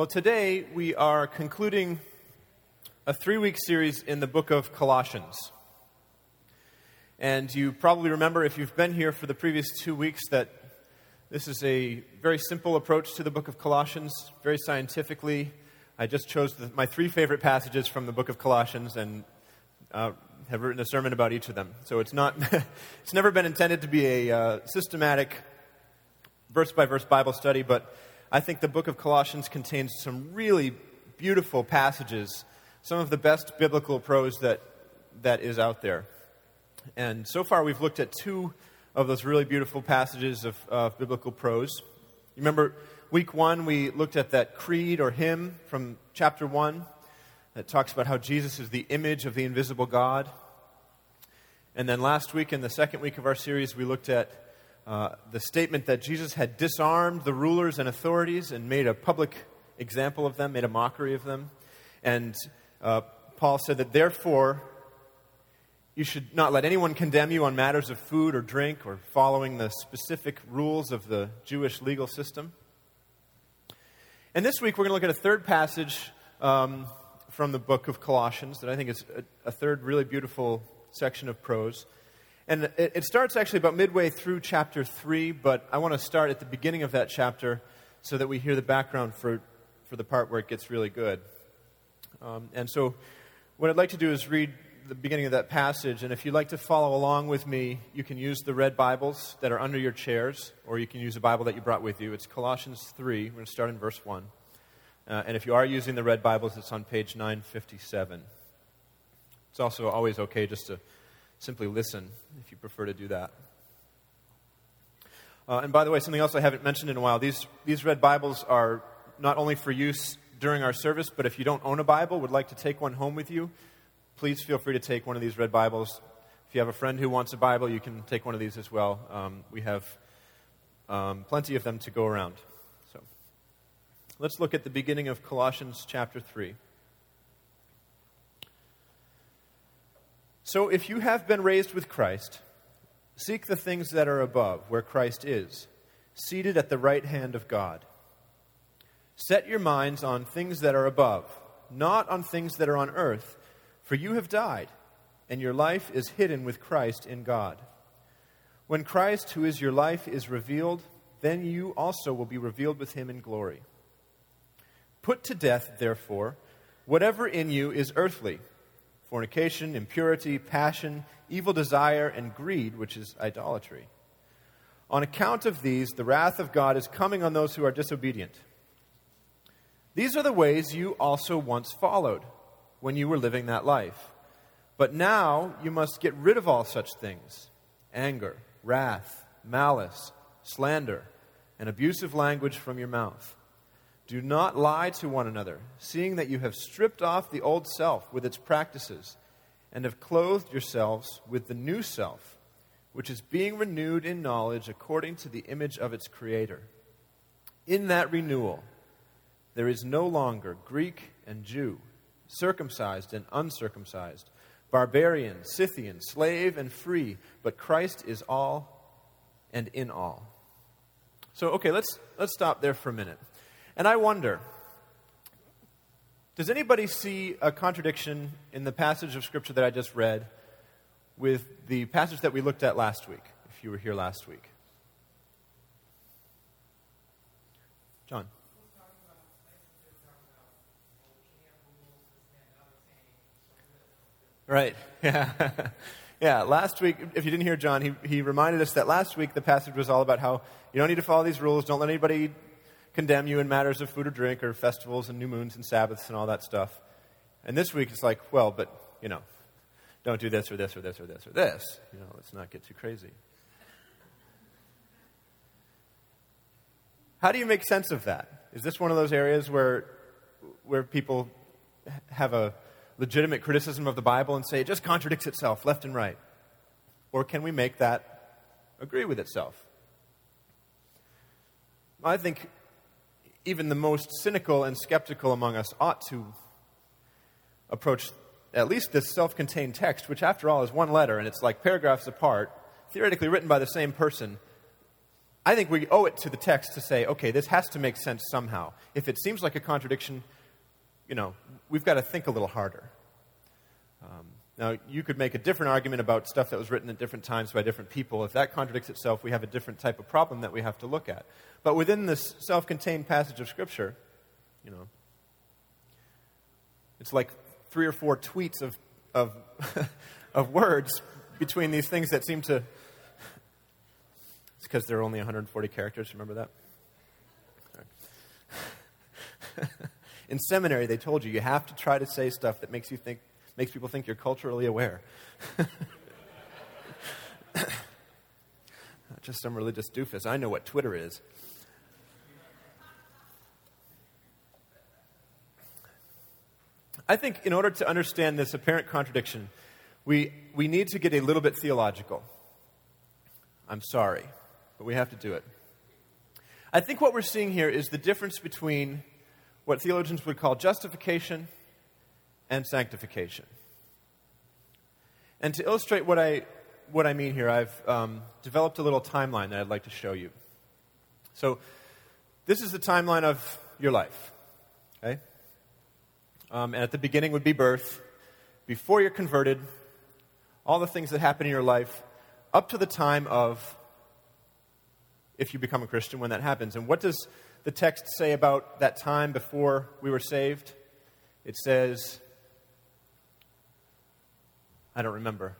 Well, today we are concluding a three week series in the book of Colossians. And you probably remember, if you've been here for the previous two weeks, that this is a very simple approach to the book of Colossians, very scientifically. I just chose the, my three favorite passages from the book of Colossians and uh, have written a sermon about each of them. So it's not, it's never been intended to be a uh, systematic verse by verse Bible study, but I think the book of Colossians contains some really beautiful passages, some of the best biblical prose that, that is out there. And so far, we've looked at two of those really beautiful passages of, of biblical prose. You remember week one, we looked at that creed or hymn from chapter one that talks about how Jesus is the image of the invisible God. And then last week, in the second week of our series, we looked at uh, the statement that Jesus had disarmed the rulers and authorities and made a public example of them, made a mockery of them. And uh, Paul said that therefore, you should not let anyone condemn you on matters of food or drink or following the specific rules of the Jewish legal system. And this week, we're going to look at a third passage um, from the book of Colossians that I think is a, a third really beautiful section of prose. And it, starts actually about midway through chapter 3, but I want to start at the beginning of that chapter so that we hear the background for, for the part where it gets really good. Um, and so, what I'd like to do is read the beginning of that passage. And if you'd like to follow along with me, you can use the red Bibles that are under your chairs, or you can use a Bible that you brought with you. It's Colossians 3. We're going to start in verse 1. Uh, and if you are using the red Bibles, it's on page 957. It's also always okay just to simply listen if you prefer to do that. Uh, and by the way, something else I haven't mentioned in a while these, these red Bibles are not only for use during our service, but if you don't own a Bible, would like to take one home with you, please feel free to take one of these red Bibles. If you have a friend who wants a Bible, you can take one of these as well. Um, we have um, plenty of them to go around. So let's look at the beginning of Colossians chapter 3. So if you have been raised with Christ, seek the things that are above, where Christ is, seated at the right hand of God. Set your minds on things that are above, not on things that are on earth, for you have died, and your life is hidden with Christ in God. When Christ, who is your life, is revealed, then you also will be revealed with him in glory. Put to death, therefore, whatever in you is earthly fornication, impurity, passion, evil desire, and greed, which is idolatry. On account of these, the wrath of God is coming on those who are disobedient. These are the ways you also once followed when you were living that life. But now you must get rid of all such things anger, wrath, malice, slander, and abusive language from your mouth. Do not lie to one another, seeing that you have stripped off the old self with its practices, and have clothed yourselves with the new self, which is being renewed in knowledge according to the image of its Creator. In that renewal, there is no longer Greek and Jew, circumcised and uncircumcised, barbarian, Scythian, slave and free, but Christ is all and in all. So, okay, let's, let's stop there for a minute. And I wonder does anybody see a contradiction in the passage of Scripture that I just read with the passage that we looked at last week, if you were here last week? John. Right. Yeah. yeah. Last week, if you didn't hear John, he, he reminded us that last week the passage was all about how you don't need to follow these rules. Don't let anybody condemn you in matters of food or drink or festivals and new moons and Sabbaths and all that stuff. And this week it's like, well, but, you know, don't do this or this or this or this or this. You know, let's not get too crazy. How do you make sense of that? Is this one of those areas where, where people have a legitimate criticism of the Bible and say it just contradicts itself left and right? Or can we make that agree with itself? I think even the most cynical and skeptical among us ought to approach at least this self contained text, which, after all, is one letter and it's like paragraphs apart, theoretically written by the same person. I think we owe it to the text to say, okay, this has to make sense somehow. If it seems like a contradiction, you know, we've got to think a little harder. Um, now, you could make a different argument about stuff that was written at different times by different people. If that contradicts itself, we have a different type of problem that we have to look at. But within this self contained passage of Scripture, you know, it's like three or four tweets of, of, of words between these things that seem to. It's because there are only 140 characters. Remember that? In seminary, they told you you have to try to say stuff that makes you think makes people think you're culturally aware. Just some religious doofus. I know what Twitter is. I think in order to understand this apparent contradiction, we, we need to get a little bit theological. I'm sorry, but we have to do it. I think what we're seeing here is the difference between what theologians would call justification and sanctification. And to illustrate what I, what I mean here, I've um, developed a little timeline that I'd like to show you. So, this is the timeline of your life. Okay? Um, and at the beginning would be birth. Before you're converted, all the things that happen in your life, up to the time of if you become a Christian when that happens. And what does the text say about that time before we were saved? It says, I don't remember.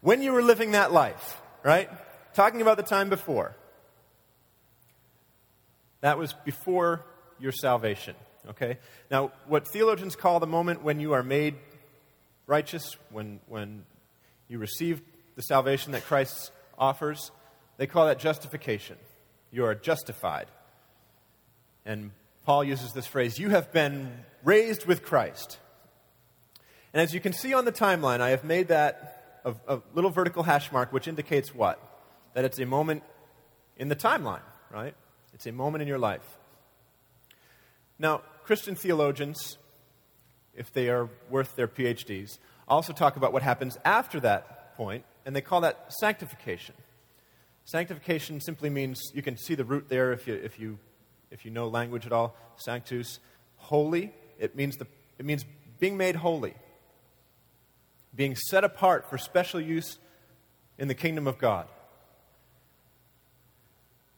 when you were living that life, right? Talking about the time before. That was before your salvation, okay? Now, what theologians call the moment when you are made righteous, when, when you receive the salvation that Christ offers, they call that justification. You are justified. And Paul uses this phrase, you have been raised with Christ. And as you can see on the timeline, I have made that a, a little vertical hash mark, which indicates what? That it's a moment in the timeline, right? It's a moment in your life. Now, Christian theologians, if they are worth their PhDs, also talk about what happens after that point, and they call that sanctification. Sanctification simply means you can see the root there if you, if you, if you know language at all. Sanctus, holy. It means, the, it means being made holy being set apart for special use in the kingdom of God.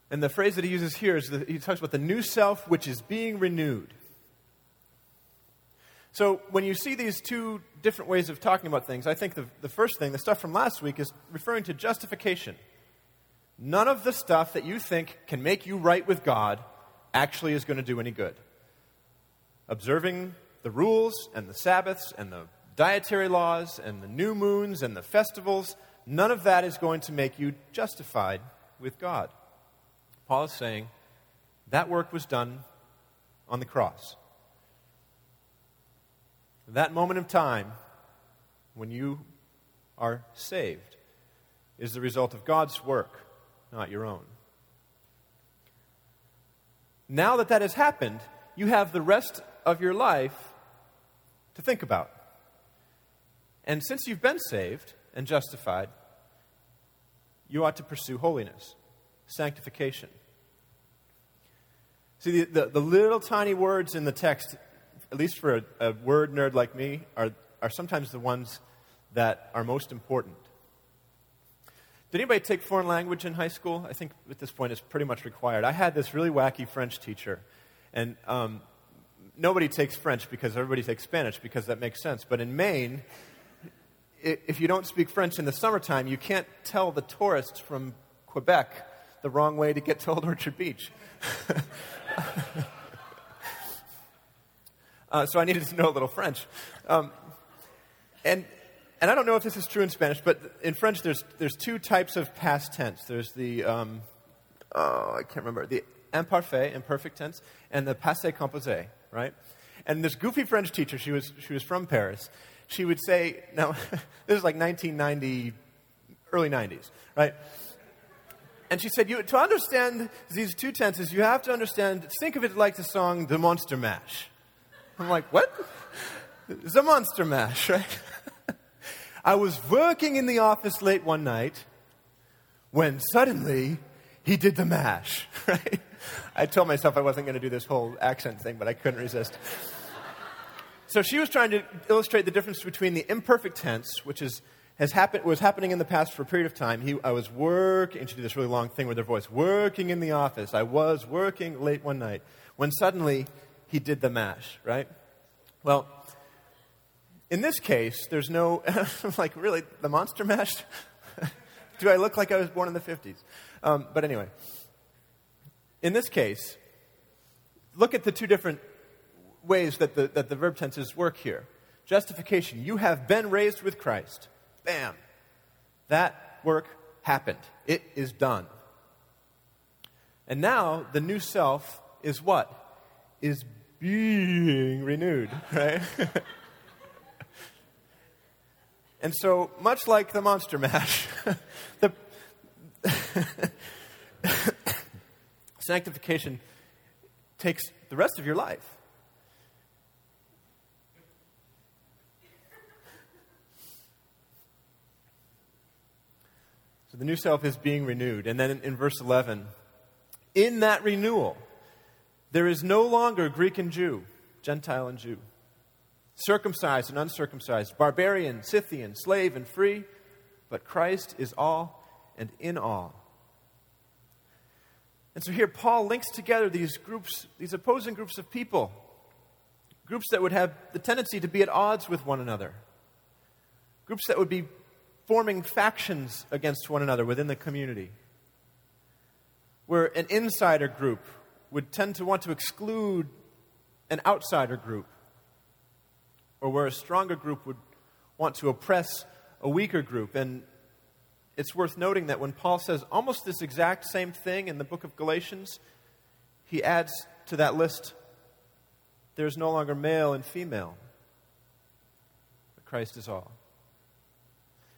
And the phrase that he uses here is that he talks about the new self which is being renewed. So when you see these two different ways of talking about things, I think the, the first thing, the stuff from last week, is referring to justification. None of the stuff that you think can make you right with God actually is going to do any good. Observing the rules and the Sabbaths and the dietary laws and the new moons and the festivals, none of that is going to make you justified with God. Paul is saying that work was done on the cross. That moment of time when you are saved is the result of God's work, not your own. Now that that has happened, you have the rest of your life to think about. And since you've been saved and justified, you ought to pursue holiness, sanctification. See, the, the, the little tiny words in the text, at least for a, a word nerd like me, are, are sometimes the ones that are most important. Did anybody take foreign language in high school? I think at this point it's pretty much required. I had this really wacky French teacher, and um, nobody takes French because everybody takes Spanish because that makes sense. But in Maine, if you don't speak French in the summertime, you can't tell the tourists from Quebec the wrong way to get to Old Orchard Beach. Uh, so I needed to know a little French. Um, and, and I don't know if this is true in Spanish, but in French, there's, there's two types of past tense. There's the, um, oh, I can't remember, the imparfait, imperfect tense, and the passé composé, right? And this goofy French teacher, she was, she was from Paris, she would say, now, this is like 1990, early 90s, right? And she said, you, to understand these two tenses, you have to understand, think of it like the song The Monster Mash. I'm like, what? The Monster Mash, right? I was working in the office late one night when suddenly he did the mash, right? I told myself I wasn't going to do this whole accent thing, but I couldn't resist. So she was trying to illustrate the difference between the imperfect tense, which is has happened, was happening in the past for a period of time. He, I was working, and she did this really long thing with her voice, working in the office. I was working late one night when suddenly he did the mash, right? Well, in this case, there's no, like, really, the monster mash? Do I look like I was born in the 50s? Um, but anyway, in this case, look at the two different ways that the, that the verb tenses work here. Justification, you have been raised with Christ. Bam. That work happened. It is done. And now the new self is what? Is being renewed, right? and so, much like the Monster Mash, the sanctification takes the rest of your life. So the new self is being renewed. And then in, verse 11, in that renewal, there is no longer Greek and Jew, Gentile and Jew, circumcised and uncircumcised, barbarian, Scythian, slave and free, but Christ is all and in all. And so here Paul links together these groups, these opposing groups of people, groups that would have the tendency to be at odds with one another, groups that would be forming factions against one another within the community. Where an insider group would tend to want to exclude an outsider group, or where a stronger group would want to oppress a weaker group. And it's worth noting that when Paul says almost this exact same thing in the book of Galatians, he adds to that list there's no longer male and female, but Christ is all.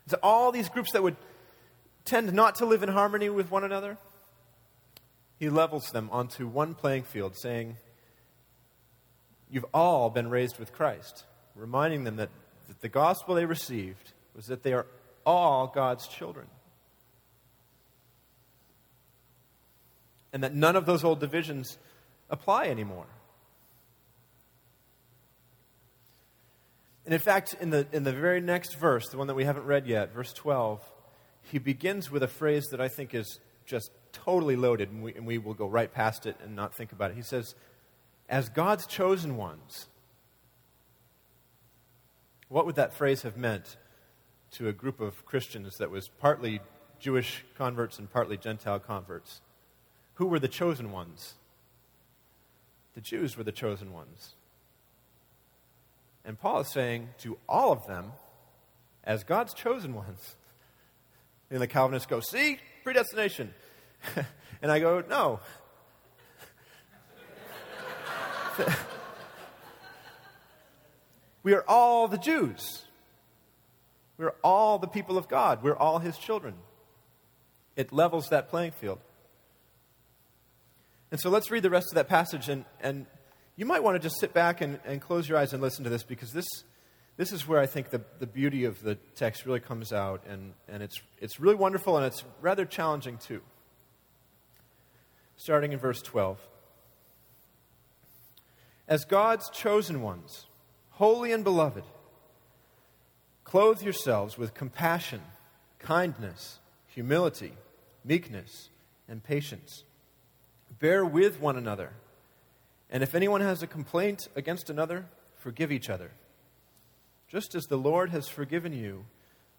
To all these groups that would tend not to live in harmony with one another, he levels them onto one playing field, saying, You've all been raised with Christ, reminding them that, that the gospel they received was that they are all God's children. And that none of those old divisions apply anymore. And in fact, in the, in the very next verse, the one that we haven't read yet, verse 12, he begins with a phrase that I think is just totally loaded, and we, and we will go right past it and not think about it. He says, As God's chosen ones, what would that phrase have meant to a group of Christians that was partly Jewish converts and partly Gentile converts? Who were the chosen ones? The Jews were the chosen ones. And Paul is saying to all of them, as God's chosen ones. And the Calvinists go, see, predestination. and I go, no. we are all the Jews. We're all the people of God. We're all his children. It levels that playing field. And so let's read the rest of that passage and, and you might want to just sit back and, and close your eyes and listen to this because this, this is where I think the, the beauty of the text really comes out, and, and it's, it's really wonderful and it's rather challenging too. Starting in verse 12. As God's chosen ones, holy and beloved, clothe yourselves with compassion, kindness, humility, meekness, and patience. Bear with one another and if anyone has a complaint against another, forgive each other. Just as the Lord has forgiven you,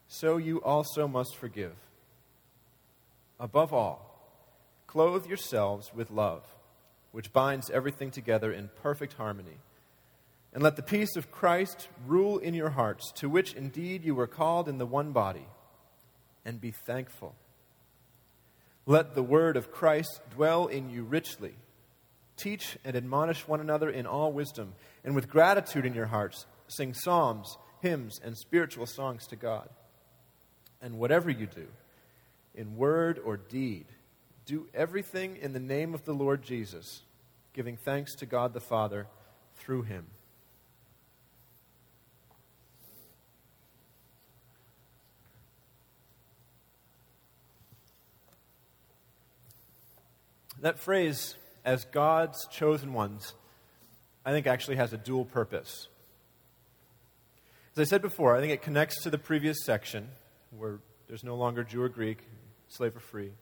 so you also must forgive. Above all, clothe yourselves with love, which binds everything together in perfect harmony. And let the peace of Christ rule in your hearts, to which indeed you were called in the one body, and be thankful. Let the word of Christ dwell in you richly. Teach and admonish one another in all wisdom, and with gratitude in your hearts, sing psalms, hymns, and spiritual songs to God. And whatever you do, in word or deed, do everything in the name of the Lord Jesus, giving thanks to God the Father through him. That phrase, as God's chosen ones, I think actually has a dual purpose. As I said before, I think it connects to the previous section where there's no longer Jew or Greek, slave or free,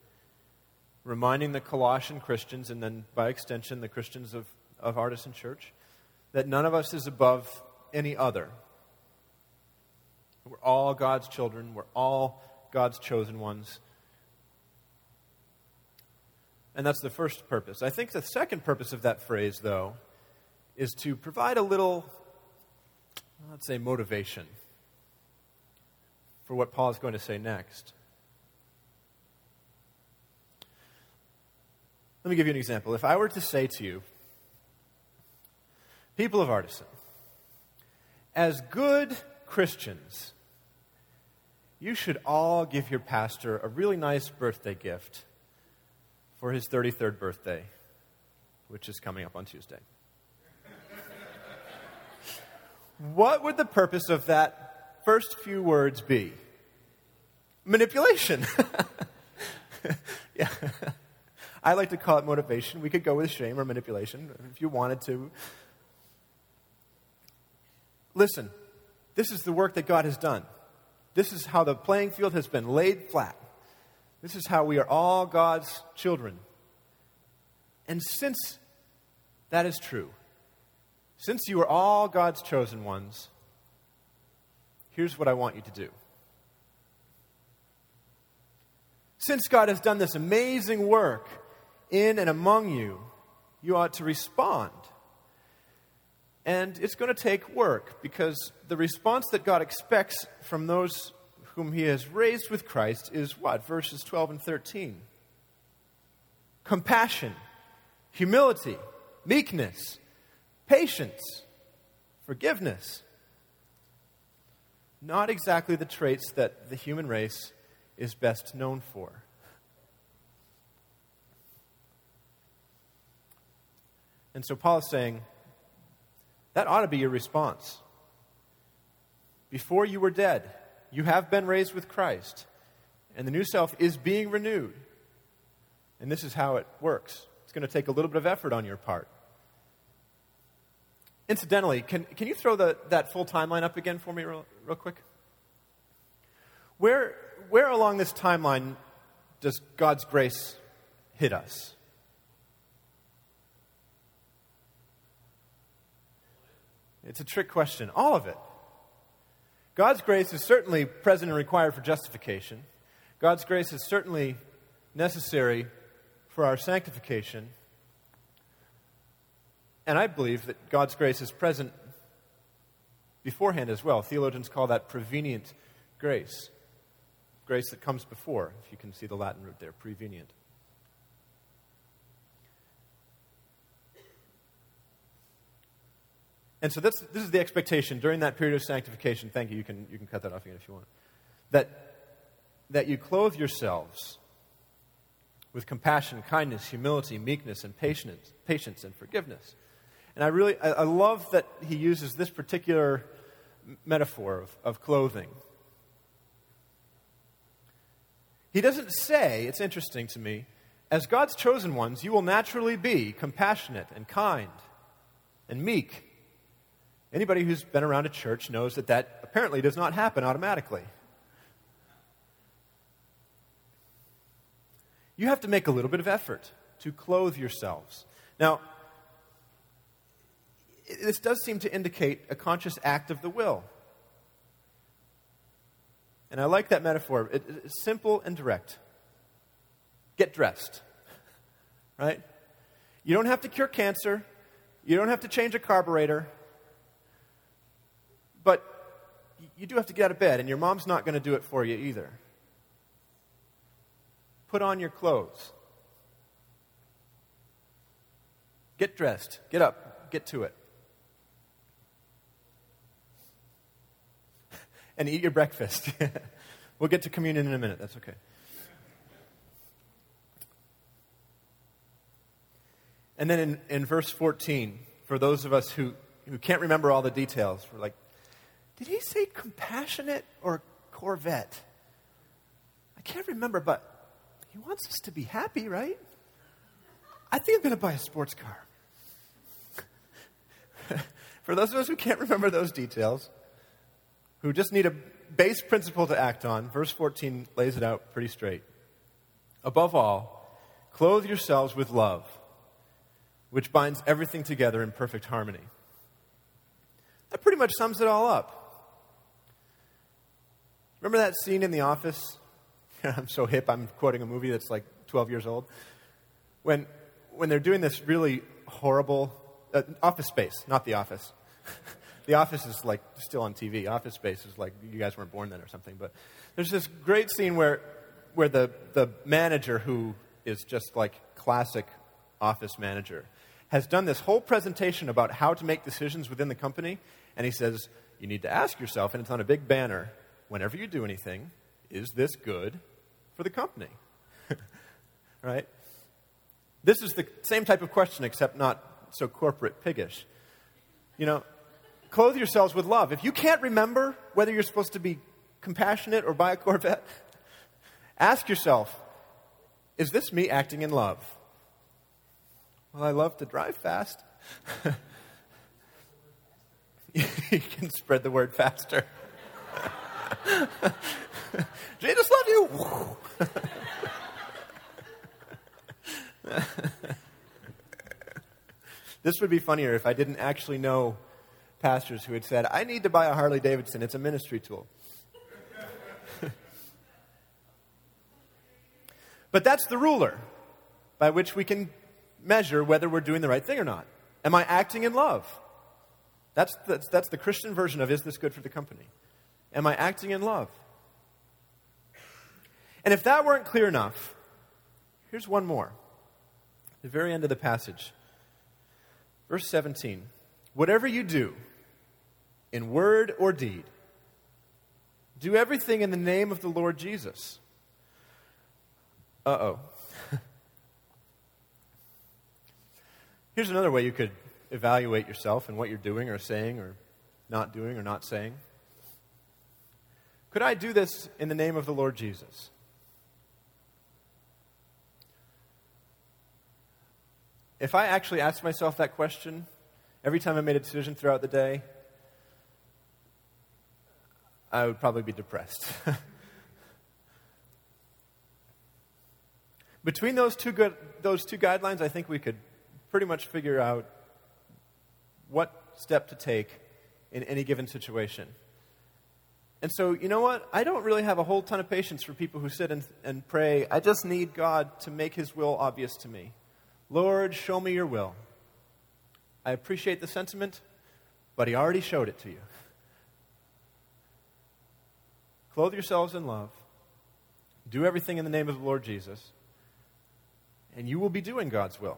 reminding the Colossian Christians, and then by extension the Christians of, of Artisan Church, that none of us is above any other. We're all God's children, we're all God's chosen ones. And that's the first purpose. I think the second purpose of that phrase, though, is to provide a little, let's say, motivation for what Paul is going to say next. Let me give you an example. If I were to say to you, people of Artisan, as good Christians, you should all give your pastor a really nice birthday gift for his 33rd birthday, which is coming up on Tuesday. what would the purpose of that first few words be? Manipulation. yeah. I like to call it motivation. We could go with shame or manipulation if you wanted to. Listen, this is the work that God has done. This is how the playing field has been laid flat. This is how we are all God's children. And since that is true, since you are all God's chosen ones, here's what I want you to do. Since God has done this amazing work in and among you, you ought to respond. And it's going to take work because the response that God expects from those whom he has raised with Christ is what? Verses 12 and 13. Compassion, humility, meekness, patience, forgiveness. Not exactly the traits that the human race is best known for. And so Paul is saying that ought to be your response. Before you were dead, you have been raised with Christ, and the new self is being renewed. And this is how it works. It's going to take a little bit of effort on your part. Incidentally, can, can you throw the, that full timeline up again for me, real, real quick? Where, where along this timeline does God's grace hit us? It's a trick question. All of it. God's grace is certainly present and required for justification. God's grace is certainly necessary for our sanctification. And I believe that God's grace is present beforehand as well. Theologians call that prevenient grace. Grace that comes before, if you can see the Latin root there, prevenient. And so this, is the expectation during that period of sanctification. Thank you. You can, you can cut that off again if you want. That, that you clothe yourselves with compassion, kindness, humility, meekness, and patience, patience and forgiveness. And I really, I, I love that he uses this particular metaphor of, of clothing. He doesn't say, it's interesting to me, as God's chosen ones, you will naturally be compassionate and kind and meek Anybody who's been around a church knows that that apparently does not happen automatically. You have to make a little bit of effort to clothe yourselves. Now, this does seem to indicate a conscious act of the will. And I like that metaphor. It, it's simple and direct. Get dressed. Right? You don't have to cure cancer. You don't have to change a carburetor. You do have to get out of bed, and your mom's not going to do it for you either. Put on your clothes. Get dressed. Get up. Get to it. and eat your breakfast. we'll get to communion in a minute. That's okay. And then in, in verse 14, for those of us who, who can't remember all the details, we're like, did he say compassionate or Corvette? I can't remember, but he wants us to be happy, right? I think I'm going to buy a sports car. For those of us who can't remember those details, who just need a base principle to act on, verse 14 lays it out pretty straight. Above all, clothe yourselves with love, which binds everything together in perfect harmony. That pretty much sums it all up. Remember that scene in The Office? I'm so hip, I'm quoting a movie that's like 12 years old. When, when they're doing this really horrible, uh, Office Space, not The Office. the Office is like still on TV. Office Space is like you guys weren't born then or something. But there's this great scene where, where the, the manager, who is just like classic office manager, has done this whole presentation about how to make decisions within the company. And he says, You need to ask yourself, and it's on a big banner whenever you do anything, is this good for the company? right? This is the same type of question, except not so corporate piggish. You know, clothe yourselves with love. If you can't remember whether you're supposed to be compassionate or buy a Corvette, ask yourself, is this me acting in love? Well, I love to drive fast. you can spread the word faster. Jesus love you. this would be funnier if I didn't actually know pastors who had said, I need to buy a Harley Davidson. It's a ministry tool. but that's the ruler by which we can measure whether we're doing the right thing or not. Am I acting in love? That's, that's, that's the Christian version of is this good for the company? Am I acting in love? And if that weren't clear enough, here's one more. The very end of the passage. Verse 17. Whatever you do, in word or deed, do everything in the name of the Lord Jesus. Uh oh. Here's another way you could evaluate yourself and what you're doing or saying or not doing or not saying. Could I do this in the name of the Lord Jesus? If I actually asked myself that question every time I made a decision throughout the day, I would probably be depressed. Between those two, good, those two guidelines, I think we could pretty much figure out what step to take in any given situation. And so, you know what? I don't really have a whole ton of patience for people who sit and, and pray, I just need God to make his will obvious to me. Lord, show me your will. I appreciate the sentiment, but he already showed it to you. Clothe yourselves in love. Do everything in the name of the Lord Jesus, and you will be doing God's will.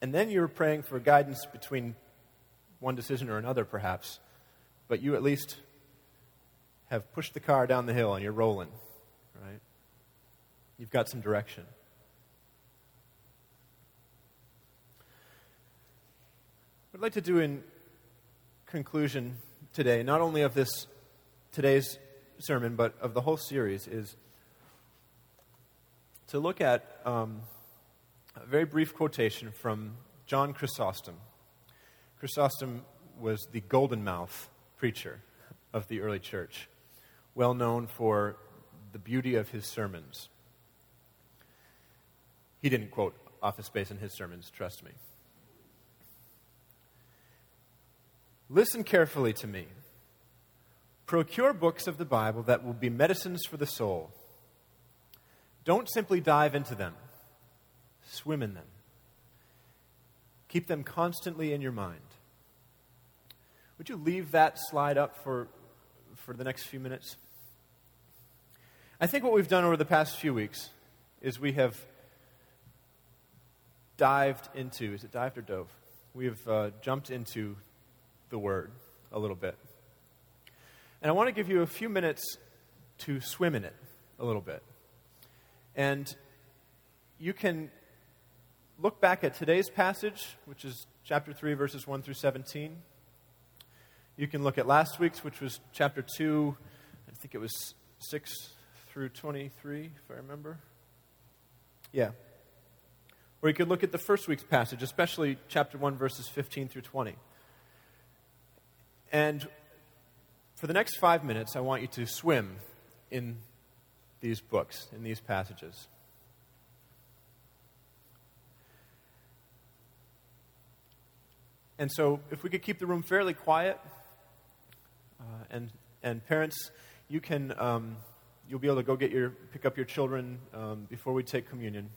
And then you're praying for guidance between one decision or another, perhaps but you at least have pushed the car down the hill and you're rolling, right? You've got some direction. What I'd like to do in conclusion today, not only of this today's sermon, but of the whole series, is to look at um, a very brief quotation from John Chrysostom. Chrysostom was the golden mouth preacher of the early church, well known for the beauty of his sermons. He didn't quote Office Space in his sermons, trust me. Listen carefully to me. Procure books of the Bible that will be medicines for the soul. Don't simply dive into them, swim in them. Keep them constantly in your mind. Would you leave that slide up for, for the next few minutes? I think what we've done over the past few weeks is we have dived into, is it dived or dove? We have uh, jumped into the Word a little bit. And I want to give you a few minutes to swim in it a little bit. And you can look back at today's passage, which is chapter 3, verses 1 through 17. You can look at last week's, which was chapter 2, I think it was 6 through 23, if I remember. Yeah. Or you could look at the first week's passage, especially chapter 1, verses 15 through 20. And for the next five minutes, I want you to swim in these books, in these passages. And so, if we could keep the room fairly quiet, uh, and, and parents, you can, um, you'll be able to go get your, pick up your children um, before we take communion.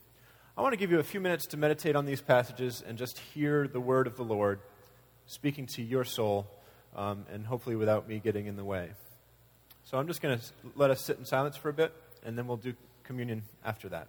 I want to give you a few minutes to meditate on these passages and just hear the word of the Lord speaking to your soul, um, and hopefully without me getting in the way. So I'm just going to let us sit in silence for a bit, and then we'll do communion after that.